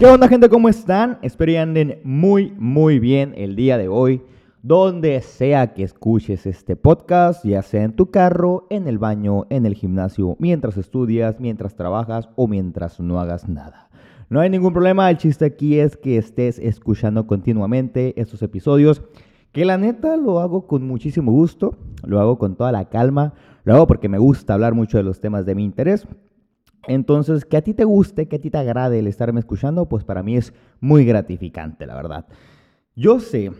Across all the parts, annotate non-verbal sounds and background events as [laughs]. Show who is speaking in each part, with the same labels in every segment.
Speaker 1: ¿Qué onda gente? ¿Cómo están? Espero que anden muy, muy bien el día de hoy. Donde sea que escuches este podcast, ya sea en tu carro, en el baño, en el gimnasio, mientras estudias, mientras trabajas o mientras no hagas nada. No hay ningún problema, el chiste aquí es que estés escuchando continuamente estos episodios, que la neta lo hago con muchísimo gusto, lo hago con toda la calma, lo hago porque me gusta hablar mucho de los temas de mi interés. Entonces, que a ti te guste, que a ti te agrade el estarme escuchando, pues para mí es muy gratificante, la verdad. Yo sé,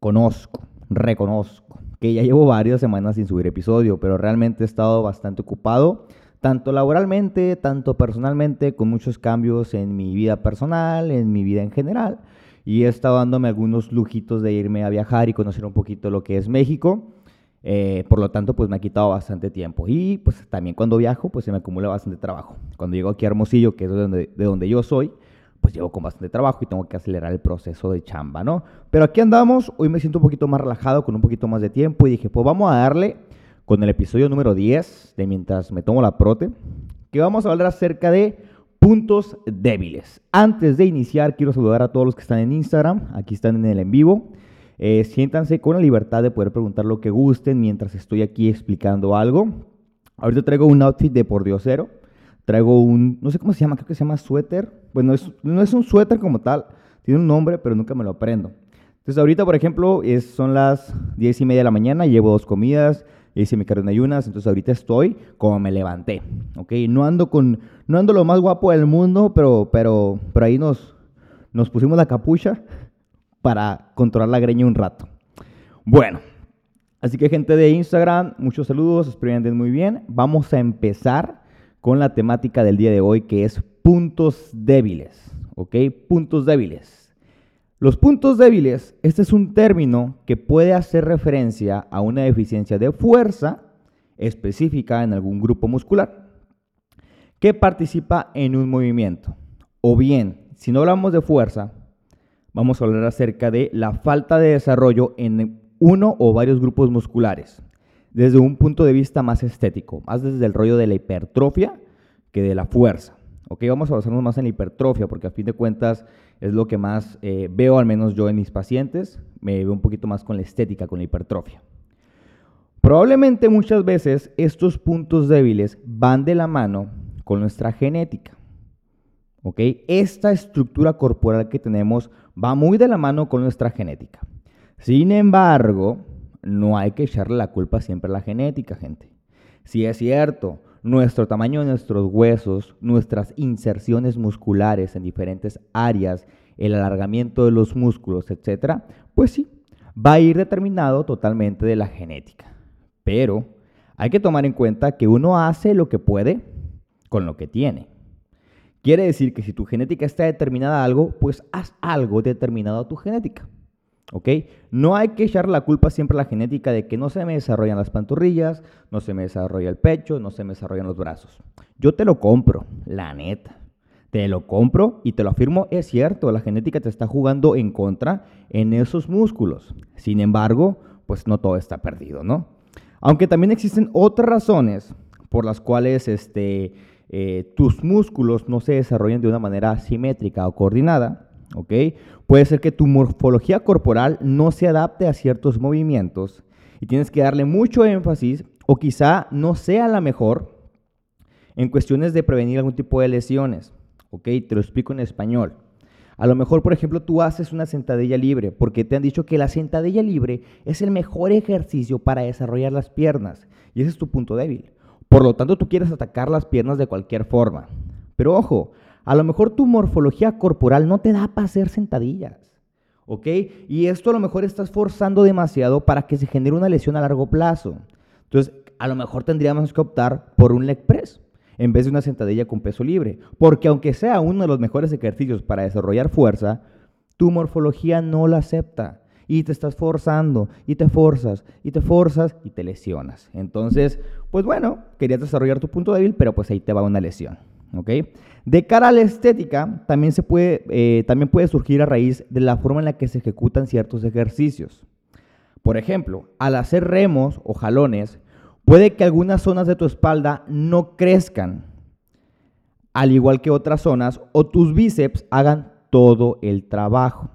Speaker 1: conozco, reconozco que ya llevo varias semanas sin subir episodio, pero realmente he estado bastante ocupado, tanto laboralmente, tanto personalmente, con muchos cambios en mi vida personal, en mi vida en general, y he estado dándome algunos lujitos de irme a viajar y conocer un poquito lo que es México. Eh, por lo tanto, pues me ha quitado bastante tiempo. Y pues también cuando viajo, pues se me acumula bastante trabajo. Cuando llego aquí a Hermosillo, que es de donde, de donde yo soy, pues llego con bastante trabajo y tengo que acelerar el proceso de chamba, ¿no? Pero aquí andamos, hoy me siento un poquito más relajado, con un poquito más de tiempo y dije, pues vamos a darle con el episodio número 10 de Mientras me tomo la prote, que vamos a hablar acerca de puntos débiles. Antes de iniciar, quiero saludar a todos los que están en Instagram, aquí están en el en vivo. Eh, siéntanse con la libertad de poder preguntar lo que gusten mientras estoy aquí explicando algo. Ahorita traigo un outfit de por diosero. Traigo un, no sé cómo se llama, creo que se llama suéter. Bueno, no es un suéter como tal, tiene un nombre, pero nunca me lo aprendo. Entonces ahorita, por ejemplo, es, son las 10 y media de la mañana, llevo dos comidas, hice mi carne en ayunas, entonces ahorita estoy como me levanté, ¿ok? No ando con, no ando lo más guapo del mundo, pero, pero, pero ahí nos, nos pusimos la capucha para controlar la greña un rato. Bueno, así que gente de Instagram, muchos saludos, espero que muy bien. Vamos a empezar con la temática del día de hoy que es puntos débiles, ¿ok? Puntos débiles. Los puntos débiles, este es un término que puede hacer referencia a una deficiencia de fuerza específica en algún grupo muscular que participa en un movimiento. O bien, si no hablamos de fuerza, vamos a hablar acerca de la falta de desarrollo en uno o varios grupos musculares, desde un punto de vista más estético, más desde el rollo de la hipertrofia que de la fuerza. ¿ok? Vamos a basarnos más en la hipertrofia, porque a fin de cuentas es lo que más eh, veo, al menos yo en mis pacientes, me veo un poquito más con la estética, con la hipertrofia. Probablemente muchas veces estos puntos débiles van de la mano con nuestra genética. ¿Ok? Esta estructura corporal que tenemos va muy de la mano con nuestra genética. Sin embargo, no hay que echarle la culpa siempre a la genética, gente. Si es cierto, nuestro tamaño de nuestros huesos, nuestras inserciones musculares en diferentes áreas, el alargamiento de los músculos, etcétera, pues sí, va a ir determinado totalmente de la genética. Pero hay que tomar en cuenta que uno hace lo que puede con lo que tiene. Quiere decir que si tu genética está determinada a algo, pues haz algo determinado a tu genética. ¿Ok? No hay que echar la culpa siempre a la genética de que no se me desarrollan las pantorrillas, no se me desarrolla el pecho, no se me desarrollan los brazos. Yo te lo compro, la neta. Te lo compro y te lo afirmo, es cierto, la genética te está jugando en contra en esos músculos. Sin embargo, pues no todo está perdido, ¿no? Aunque también existen otras razones por las cuales este, eh, tus músculos no se desarrollan de una manera simétrica o coordinada, ¿ok? Puede ser que tu morfología corporal no se adapte a ciertos movimientos y tienes que darle mucho énfasis o quizá no sea la mejor en cuestiones de prevenir algún tipo de lesiones, ¿ok? Te lo explico en español. A lo mejor, por ejemplo, tú haces una sentadilla libre porque te han dicho que la sentadilla libre es el mejor ejercicio para desarrollar las piernas y ese es tu punto débil. Por lo tanto, tú quieres atacar las piernas de cualquier forma. Pero ojo, a lo mejor tu morfología corporal no te da para hacer sentadillas. ¿Ok? Y esto a lo mejor estás forzando demasiado para que se genere una lesión a largo plazo. Entonces, a lo mejor tendríamos que optar por un leg press en vez de una sentadilla con peso libre. Porque aunque sea uno de los mejores ejercicios para desarrollar fuerza, tu morfología no la acepta y te estás forzando y te forzas y te forzas y te lesionas. Entonces, pues bueno, querías desarrollar tu punto débil, pero pues ahí te va una lesión. De cara a la estética, también, se puede, eh, también puede surgir a raíz de la forma en la que se ejecutan ciertos ejercicios. Por ejemplo, al hacer remos o jalones, puede que algunas zonas de tu espalda no crezcan al igual que otras zonas, o tus bíceps hagan todo el trabajo.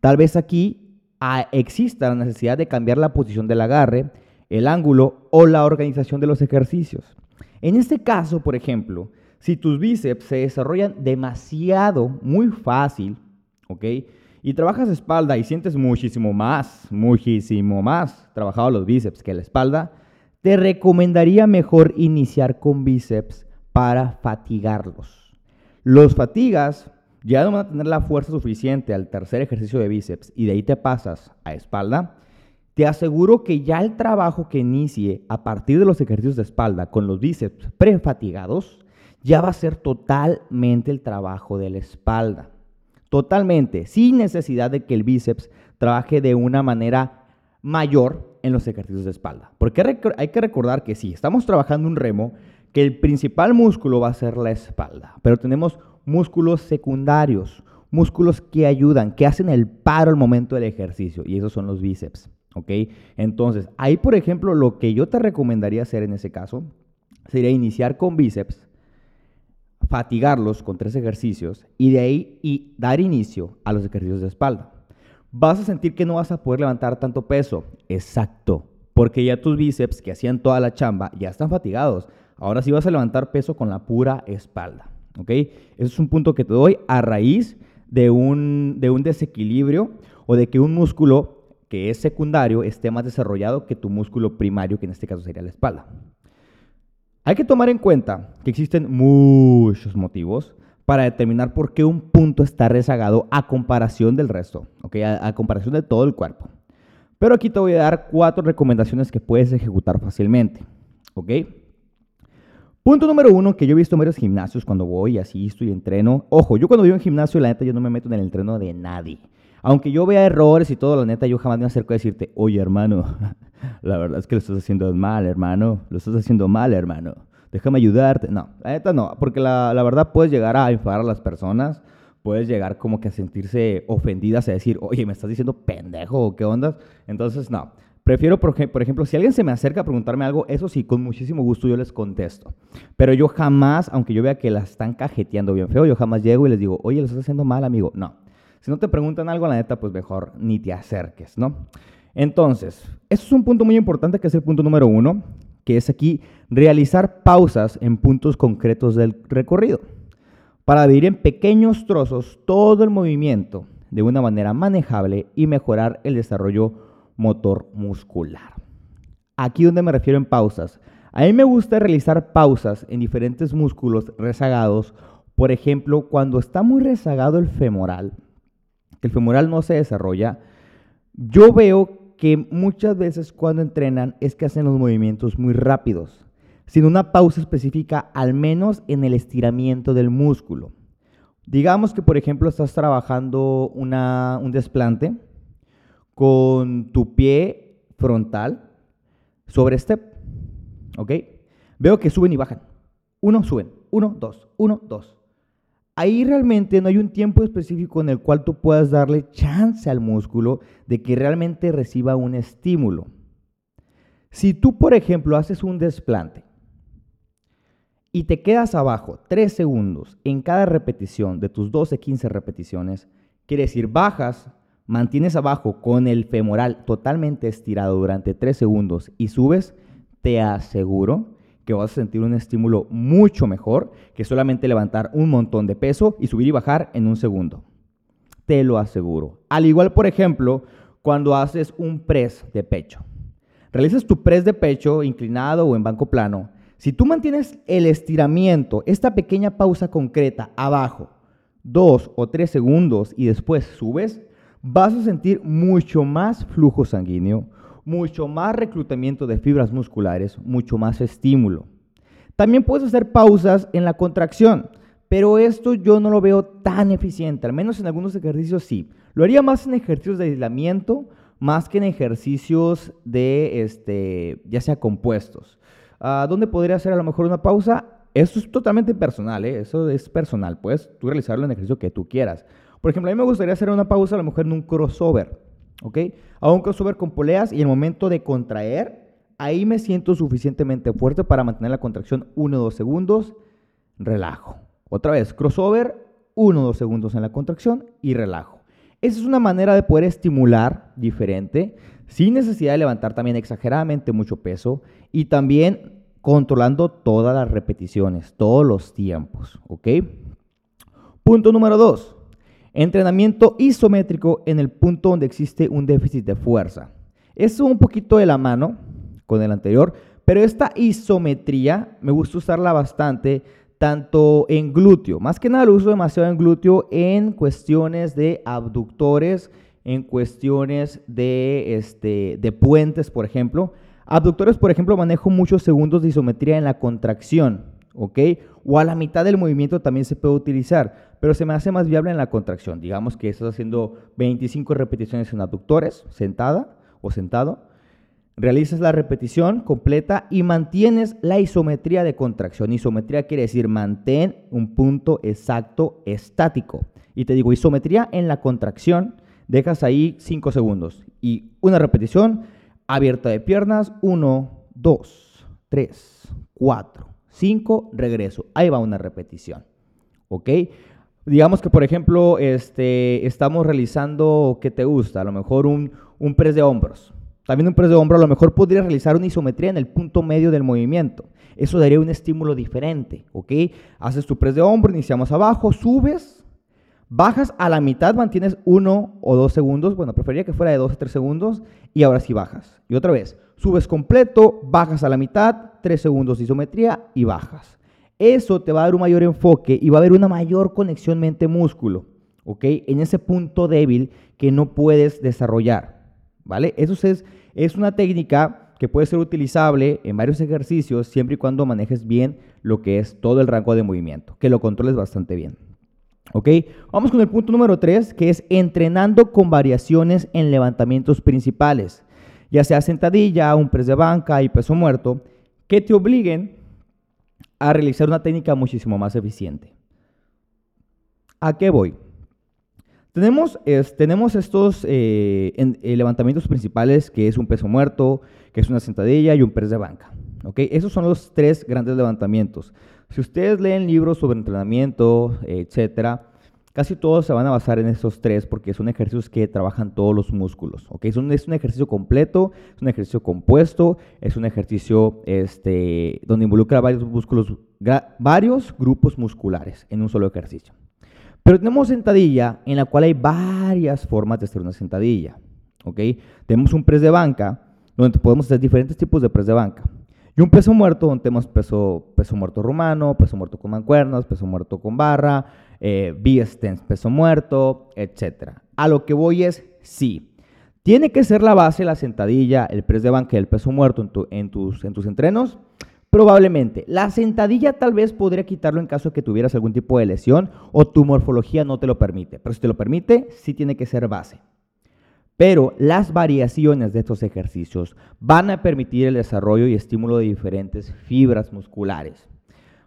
Speaker 1: Tal vez aquí ah, exista la necesidad de cambiar la posición del agarre, el ángulo o la organización de los ejercicios. En este caso, por ejemplo, si tus bíceps se desarrollan demasiado, muy fácil, ¿ok? Y trabajas espalda y sientes muchísimo más, muchísimo más trabajado los bíceps que la espalda, te recomendaría mejor iniciar con bíceps para fatigarlos. Los fatigas ya no van a tener la fuerza suficiente al tercer ejercicio de bíceps y de ahí te pasas a espalda, te aseguro que ya el trabajo que inicie a partir de los ejercicios de espalda con los bíceps prefatigados ya va a ser totalmente el trabajo de la espalda. Totalmente, sin necesidad de que el bíceps trabaje de una manera mayor en los ejercicios de espalda. Porque hay que recordar que sí, estamos trabajando un remo, que el principal músculo va a ser la espalda, pero tenemos músculos secundarios, músculos que ayudan, que hacen el paro al momento del ejercicio, y esos son los bíceps. ¿Ok? Entonces, ahí, por ejemplo, lo que yo te recomendaría hacer en ese caso sería iniciar con bíceps, fatigarlos con tres ejercicios y de ahí y dar inicio a los ejercicios de espalda. Vas a sentir que no vas a poder levantar tanto peso. Exacto. Porque ya tus bíceps que hacían toda la chamba ya están fatigados. Ahora sí vas a levantar peso con la pura espalda. ¿ok? Ese es un punto que te doy a raíz de un, de un desequilibrio o de que un músculo que es secundario esté más desarrollado que tu músculo primario, que en este caso sería la espalda. Hay que tomar en cuenta que existen muchos motivos para determinar por qué un punto está rezagado a comparación del resto, ¿ok? a, comparación de todo el cuerpo. Pero aquí te voy a dar cuatro recomendaciones que puedes ejecutar fácilmente. ¿ok? Punto número uno, que yo he visto en varios gimnasios cuando voy, asisto y entreno. Ojo, yo cuando voy a un gimnasio, la neta, yo no me meto en el entreno de nadie. Aunque yo vea errores y todo, la neta, yo jamás me acerco a decirte, oye, hermano, [laughs] la verdad es que lo estás haciendo mal, hermano. Lo estás haciendo mal, hermano. Déjame ayudarte. No, la neta no, porque la, verdad puedes llegar a enfadar a las personas. Puedes llegar como que a sentirse ofendidas, a decir, oye, me estás diciendo pendejo, ¿qué onda? Entonces, no. Prefiero, por, ejemplo, si alguien se me acerca a preguntarme algo, eso sí, con muchísimo gusto yo les contesto. Pero yo jamás, aunque yo vea que la están cajeteando bien feo, yo jamás llego y les digo, oye, lo estás haciendo mal, amigo. No. Si no te preguntan algo, la neta, pues mejor ni te acerques, ¿no? Entonces, eso es un punto muy importante que es el punto número uno, que es aquí realizar pausas en puntos concretos del recorrido para dividir en pequeños trozos todo el movimiento de una manera manejable y mejorar el desarrollo motor muscular. Aquí donde me refiero en pausas. A mí me gusta realizar pausas en diferentes músculos rezagados. Por ejemplo, cuando está muy rezagado el femoral, que el femoral no se desarrolla, yo veo que muchas veces cuando entrenan es que hacen los movimientos muy rápidos, sin una pausa específica al menos en el estiramiento del músculo. Digamos que, por ejemplo, estás trabajando un desplante con tu pie frontal sobre step. ¿Ok? Veo que suben y bajan. Uno, suben. Uno, dos. Uno, dos. Ahí realmente no hay un tiempo específico en el cual tú puedas darle chance al músculo de que realmente reciba un estímulo. Si tú, por ejemplo, haces un desplante y te quedas abajo 3 segundos en cada repetición de tus 12, 15 repeticiones, quiere decir, bajas mantienes abajo con el femoral totalmente estirado durante 3 segundos y subes, te aseguro que vas a sentir un estímulo mucho mejor que solamente levantar un montón de peso y subir y bajar en un segundo. Te lo aseguro. Al igual, por ejemplo, cuando haces un press de pecho. Realizas tu press de pecho inclinado o en banco plano. Si tú mantienes el estiramiento, esta pequeña pausa concreta abajo, dos o tres segundos y después subes, vas a sentir mucho más flujo sanguíneo, mucho más reclutamiento de fibras musculares, mucho más estímulo. También puedes hacer pausas en la contracción, pero esto yo no lo veo tan eficiente, al menos en algunos ejercicios sí. Lo haría más en ejercicios de aislamiento, más que en ejercicios de, este, ya sea compuestos. Ah, ¿Dónde podría hacer a lo mejor una pausa? Esto es totalmente personal, ¿eh? eso es personal, puedes tú realizarlo en el ejercicio que tú quieras. Por ejemplo, a mí me gustaría hacer una pausa a lo mejor en un crossover, ¿ok? A un crossover con poleas y el momento de contraer, ahí me siento suficientemente fuerte para mantener la contracción 1 o 2 segundos. relajo. Otra vez, crossover, 1 o 2 segundos en la contracción y relajo. Esa es una manera de poder estimular diferente, sin necesidad de levantar también exageradamente mucho peso y también controlando todas las repeticiones, todos los tiempos, ¿ok? Punto número 2. Entrenamiento isométrico en el punto donde existe un déficit de fuerza. Es un poquito de la mano con el anterior, pero esta isometría me gusta usarla bastante tanto en glúteo, más que nada lo uso demasiado en glúteo en cuestiones de abductores, en cuestiones de, este, de puentes, por ejemplo. Abductores, por ejemplo, manejo muchos segundos de isometría en la contracción, ¿ok? O a la mitad del movimiento también se puede utilizar, pero se me hace más viable en la contracción. Digamos que estás haciendo 25 repeticiones en abductores, sentada o sentado. Realizas la repetición completa y mantienes la isometría de contracción. Isometría quiere decir mantén un punto exacto estático. Y te digo, isometría en la contracción, dejas ahí 5 segundos. Y una repetición abierta de piernas, 1, 2, 3, 4, 5, regreso. Ahí va una repetición. ¿Ok? Digamos que, por ejemplo, este, estamos realizando, ¿qué te gusta? A lo mejor un, un press de hombros. También un press de hombro a lo mejor podría realizar una isometría en el punto medio del movimiento. Eso daría un estímulo diferente, ¿ok? Haces tu press de hombro, iniciamos abajo, subes, bajas a la mitad, mantienes uno o dos segundos, bueno, preferiría que fuera de dos o tres segundos, y ahora sí bajas. Y otra vez, subes completo, bajas a la mitad, tres segundos de isometría y bajas. Eso te va a dar un mayor enfoque y va a haber una mayor conexión mente-músculo, ¿ok? En ese punto débil que no puedes desarrollar. ¿vale? Eso es, es una técnica que puede ser utilizable en varios ejercicios siempre y cuando manejes bien lo que es todo el rango de movimiento, que lo controles bastante bien. ¿Ok? Vamos con el punto número 3, que es entrenando con variaciones en levantamientos principales, ya sea sentadilla, un press de banca y peso muerto, que te obliguen a realizar una técnica muchísimo más eficiente. ¿A qué voy? Tenemos, tenemos estos eh, eh, levantamientos principales, que es un peso muerto, que es una sentadilla y un press de banca. ¿okay? Esos son los tres grandes levantamientos. Si ustedes leen libros sobre entrenamiento, etcétera, casi todos se van a basar en esos tres porque son ejercicios que trabajan todos los músculos. ¿okay? Es, un, es un ejercicio completo, es un ejercicio compuesto, es un ejercicio este, donde involucra varios músculos, varios grupos musculares en un solo ejercicio. Pero tenemos sentadilla en la cual hay varias formas de hacer una sentadilla. ¿ok? Tenemos un press de banca donde podemos hacer diferentes tipos de press de banca. Y un peso muerto donde tenemos peso, peso muerto romano, peso muerto con mancuernas, peso muerto con barra, eh, B-stance, peso muerto, etc. A lo que voy es sí. Tiene que ser la base la sentadilla, el press de banca el peso muerto en, tus, en tus entrenos. Probablemente. La sentadilla tal vez podría quitarlo en caso de que tuvieras algún tipo de lesión o tu morfología no te lo permite. Pero si te lo permite, sí tiene que ser base. Pero las variaciones de estos ejercicios van a permitir el desarrollo y estímulo de diferentes fibras musculares.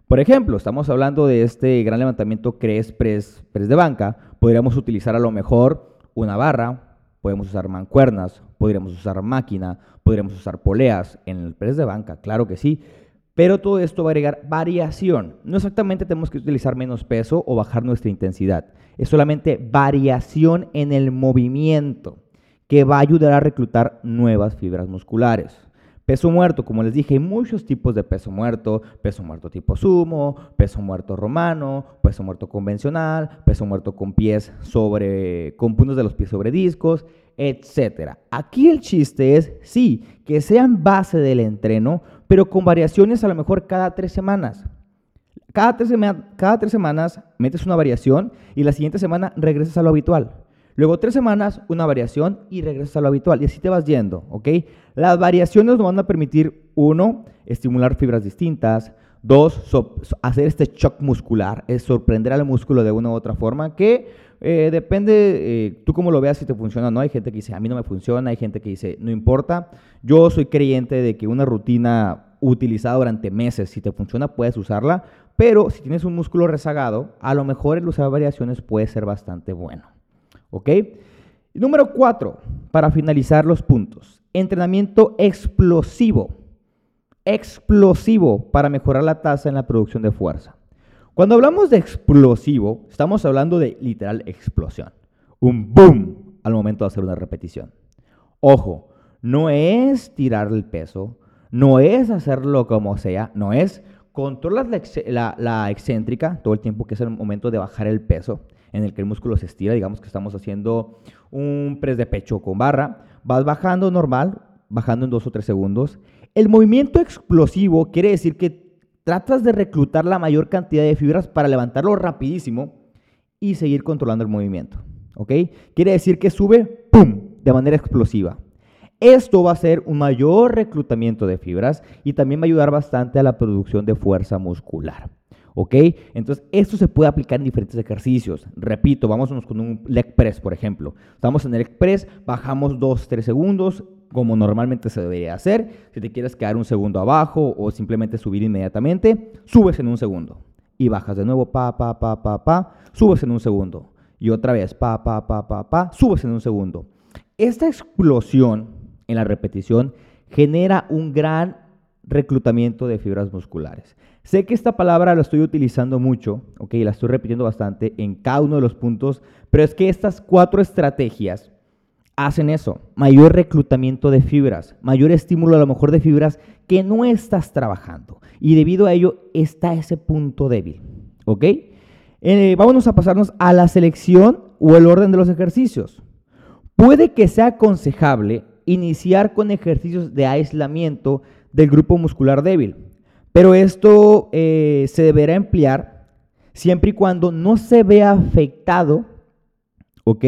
Speaker 1: Por ejemplo, estamos hablando de este gran levantamiento CRES press, press de banca. Podríamos utilizar a lo mejor una barra, podemos usar mancuernas, podríamos usar máquina, podríamos usar poleas en el press de banca, claro que sí. Pero todo esto va a agregar variación. No exactamente tenemos que utilizar menos peso o bajar nuestra intensidad. Es solamente variación en el movimiento que va a ayudar a reclutar nuevas fibras musculares. Peso muerto, como les dije, hay muchos tipos de peso muerto. Peso muerto tipo sumo, peso muerto romano, peso muerto convencional, peso muerto con pies sobre, con puntos de los pies sobre discos, etc. Aquí el chiste es, sí, que sean base del entreno, pero con variaciones a lo mejor cada tres semanas. Cada tres, cada tres semanas metes una variación y la siguiente semana regresas a lo habitual. Luego tres semanas, una variación y regresas a lo habitual. Y así te vas yendo, ¿ok? Las variaciones nos van a permitir, uno, estimular fibras distintas. Dos, hacer este shock muscular, es sorprender al músculo de una u otra forma, que eh, depende eh, tú cómo lo veas si te funciona o no. Hay gente que dice, a mí no me funciona, hay gente que dice, no importa. Yo soy creyente de que una rutina utilizada durante meses, si te funciona, puedes usarla, pero si tienes un músculo rezagado, a lo mejor el usar variaciones puede ser bastante bueno. ¿Ok? número cuatro, para finalizar los puntos, entrenamiento explosivo. Explosivo para mejorar la tasa en la producción de fuerza. Cuando hablamos de explosivo, estamos hablando de literal explosión. Un boom al momento de hacer una repetición. Ojo, no es tirar el peso, no es hacerlo como sea, no es controlar la, excéntrica todo el tiempo que es el momento de bajar el peso en el que el músculo se estira, digamos que estamos haciendo un press de pecho con barra, vas bajando normal, bajando en dos o tres segundos. El movimiento explosivo quiere decir que tratas de reclutar la mayor cantidad de fibras para levantarlo rapidísimo y seguir controlando el movimiento. ¿Ok? Quiere decir que sube, ¡pum!, de manera explosiva. Esto va a ser un mayor reclutamiento de fibras y también va a ayudar bastante a la producción de fuerza muscular. ¿Ok? Entonces, esto se puede aplicar en diferentes ejercicios. Repito, vámonos con un leg press, por ejemplo. Estamos en el leg press, bajamos 2-3 segundos, como normalmente se debería hacer. Si te quieres quedar un segundo abajo o simplemente subir inmediatamente, subes en un segundo. Y bajas de nuevo, pa, pa, pa, pa, pa, subes en un segundo. Y otra vez, pa, pa, pa, pa, pa, subes en un segundo. Esta explosión en la repetición genera un gran reclutamiento de fibras musculares. Sé que esta palabra la estoy utilizando mucho, ok, la estoy repitiendo bastante en cada uno de los puntos, pero es que estas cuatro estrategias hacen eso, mayor reclutamiento de fibras, mayor estímulo a lo mejor de fibras que no estás trabajando. Y debido a ello está ese punto débil, ¿ok? Eh, vámonos a pasarnos a la selección o el orden de los ejercicios. Puede que sea aconsejable iniciar con ejercicios de aislamiento del grupo muscular débil. Pero esto eh, se deberá emplear siempre y cuando no se vea afectado, ¿ok?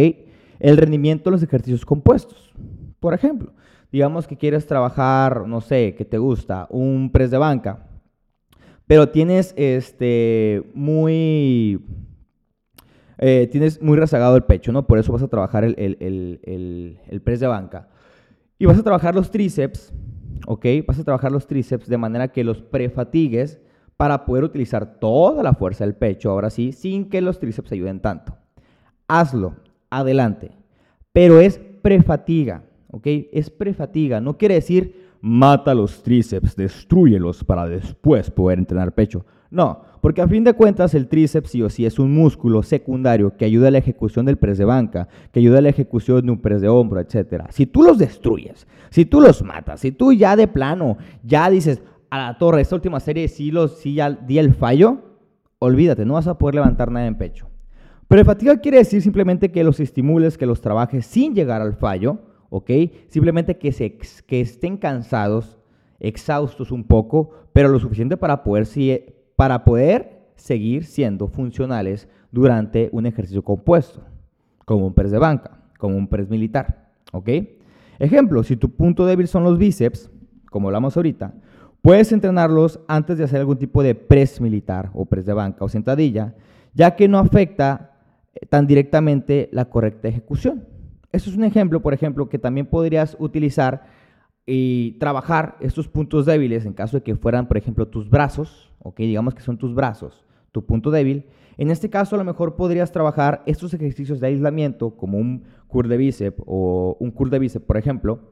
Speaker 1: El rendimiento de los ejercicios compuestos. Por ejemplo, digamos que quieres trabajar, no sé, que te gusta, un press de banca, pero tienes este muy eh, tienes muy rezagado el pecho, ¿no? Por eso vas a trabajar el, el, el press de banca. Y vas a trabajar los tríceps, ¿ok? Vas a trabajar los tríceps de manera que los prefatigues para poder utilizar toda la fuerza del pecho, ahora sí, sin que los tríceps ayuden tanto. Hazlo, adelante. Pero es prefatiga, ¿ok? Es prefatiga. No quiere decir mata los tríceps, destruyelos para después poder entrenar pecho. No, porque a fin de cuentas el tríceps sí o sí es un músculo secundario que ayuda a la ejecución del press de banca, que ayuda a la ejecución de un press de hombro, etc. Si tú los destruyes, si tú los matas, si tú ya de plano ya dices a la torre, esta última serie sí, los, sí ya di el fallo, olvídate, no vas a poder levantar nada en pecho. Pero fatiga quiere decir simplemente que los estimules, que los trabajes sin llegar al fallo, ¿ok? Simplemente que, se, que estén cansados, exhaustos un poco, pero lo suficiente para poder, para poder seguir siendo funcionales durante un ejercicio compuesto, como un press de banca, como un press militar. ¿Ok? Ejemplo, si tu punto débil son los bíceps, como hablamos ahorita, puedes entrenarlos antes de hacer algún tipo de press militar o press de banca o sentadilla, ya que no afecta eh, tan directamente la correcta ejecución. Eso es un ejemplo, por ejemplo, que también podrías utilizar y trabajar estos puntos débiles en caso de que fueran, por ejemplo, tus brazos, ok, digamos que son tus brazos, tu punto débil. En este caso, a lo mejor podrías trabajar estos ejercicios de aislamiento, como un curl de bíceps o un curl de bíceps, por ejemplo,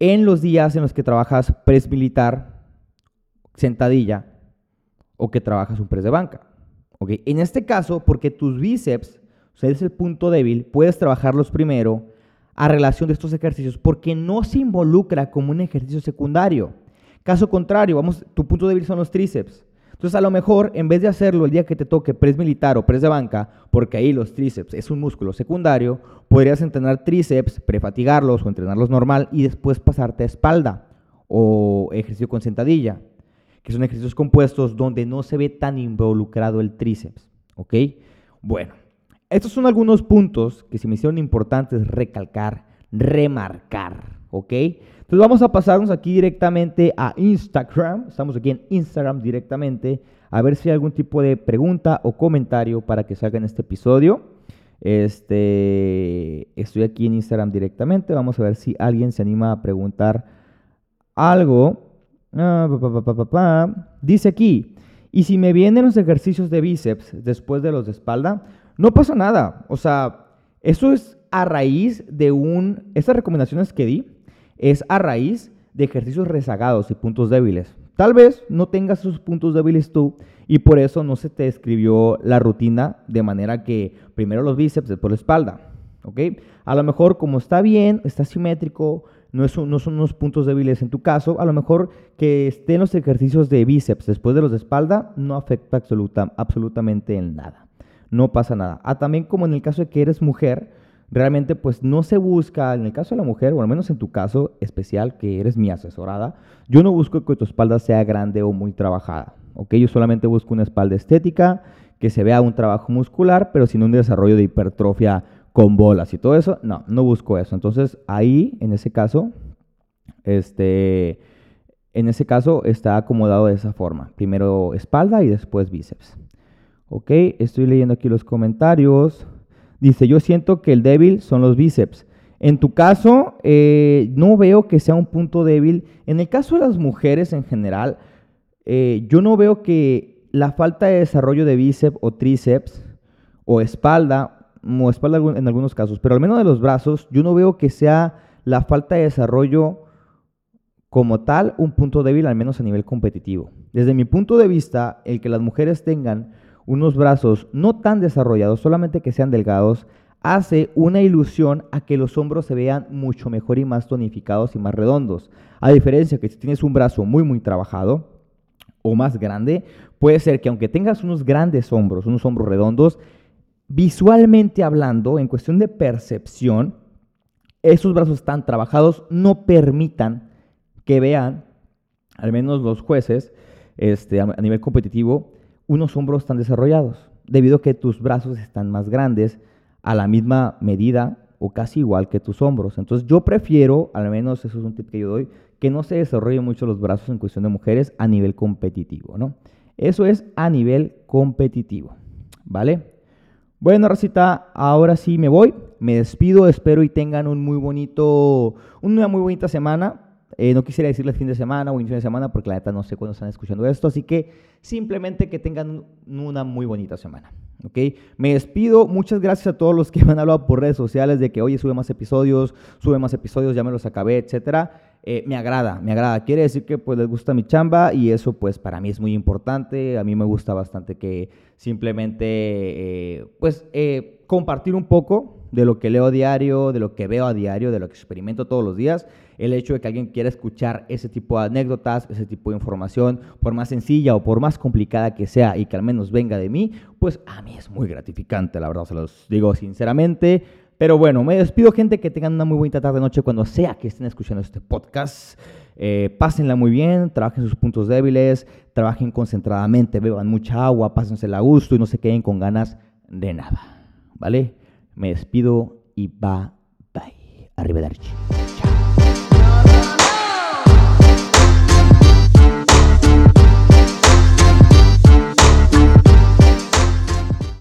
Speaker 1: en los días en los que trabajas press militar, sentadilla o que trabajas un press de banca. ¿ok? En este caso, porque tus bíceps, o sea, es el punto débil, puedes trabajarlos primero a relación de estos ejercicios porque no se involucra como un ejercicio secundario. Caso contrario, vamos, tu punto débil son los tríceps. Entonces, a lo mejor, en vez de hacerlo el día que te toque press militar o press de banca, porque ahí los tríceps es un músculo secundario, podrías entrenar tríceps, prefatigarlos o entrenarlos normal y después pasarte a espalda o ejercicio con sentadilla, que son ejercicios compuestos donde no se ve tan involucrado el tríceps. ¿Ok? Bueno, estos son algunos puntos que se me hicieron importantes recalcar, remarcar, ¿ok? Entonces vamos a pasarnos aquí directamente a Instagram. Estamos aquí en Instagram directamente. A ver si hay algún tipo de pregunta o comentario para que salga en este episodio. Este, estoy aquí en Instagram directamente. Vamos a ver si alguien se anima a preguntar algo. Ah, Dice aquí, ¿y si me vienen los ejercicios de bíceps después de los de espalda? No pasa nada. O sea, eso es a raíz de un... Estas recomendaciones que di es a raíz de ejercicios rezagados y puntos débiles. Tal vez no tengas esos puntos débiles tú y por eso no se te escribió la rutina de manera que primero los bíceps, después la espalda. ¿Ok? A lo mejor como está bien, está simétrico, no, es no son unos puntos débiles en tu caso, a lo mejor que estén los ejercicios de bíceps después de los de espalda no afecta absoluta, absolutamente en nada. No pasa nada. Ah, también como en el caso de que eres mujer, realmente pues no se busca, en el caso de la mujer, o al menos en tu caso especial, que eres mi asesorada, yo no busco que tu espalda sea grande o muy trabajada, ¿ok? Yo solamente busco una espalda estética, que se vea un trabajo muscular, pero sin un desarrollo de hipertrofia con bolas y todo eso, no, no busco eso. Entonces ahí, en ese caso, este, en ese caso está acomodado de esa forma. Primero espalda y después bíceps. Ok, estoy leyendo aquí los comentarios. Dice, yo siento que el débil son los bíceps. En tu caso, eh, no veo que sea un punto débil. En el caso de las mujeres en general, eh, yo no veo que la falta de desarrollo de bíceps o tríceps o espalda, o espalda en algunos casos, pero al menos de los brazos, yo no veo que sea la falta de desarrollo como tal un punto débil, al menos a nivel competitivo. Desde mi punto de vista, el que las mujeres tengan unos brazos no tan desarrollados, solamente que sean delgados, hace una ilusión a que los hombros se vean mucho mejor y más tonificados y más redondos. A diferencia que si tienes un brazo muy muy trabajado o más grande, puede ser que aunque tengas unos grandes hombros, unos hombros redondos, visualmente hablando, en cuestión de percepción, esos brazos tan trabajados no permitan que vean, al menos los jueces, este, a nivel competitivo, unos hombros tan desarrollados, debido a que tus brazos están más grandes a la misma medida o casi igual que tus hombros. Entonces yo prefiero, al menos eso es un tip que yo doy, que no se desarrollen mucho los brazos en cuestión de mujeres a nivel competitivo, ¿no? Eso es a nivel competitivo, ¿vale? Bueno, Racita, ahora sí me voy. Me despido, espero y tengan un muy bonito, una muy bonita semana. Eh, no quisiera decirles fin de semana o inicio de semana porque la neta no sé cuándo están escuchando esto, así que simplemente que tengan una muy bonita semana. ¿ok? Me despido, muchas gracias a todos los que [laughs] me han hablado por redes sociales de que, oye, sube más episodios, sube más episodios, ya me los acabé, etcétera. Eh, me agrada, me agrada. Quiere decir que pues les gusta mi chamba y eso pues para mí es muy importante. A mí me gusta bastante que simplemente eh, pues compartir un poco de lo que leo a diario, de lo que veo a diario, de lo que experimento todos los días, el hecho de que alguien quiera escuchar ese tipo de anécdotas, ese tipo de información, por más sencilla o por más complicada que sea y que al menos venga de mí, pues a mí es muy gratificante, la verdad, se los digo sinceramente. Pero bueno, me despido gente, que tengan una muy bonita tarde noche cuando sea que estén escuchando este podcast. Eh, pásenla muy bien, trabajen sus puntos débiles, trabajen concentradamente, beban mucha agua, pásensela a gusto y no se queden con ganas de nada. ¿Vale? Me despido y va, bye. Arrivederci.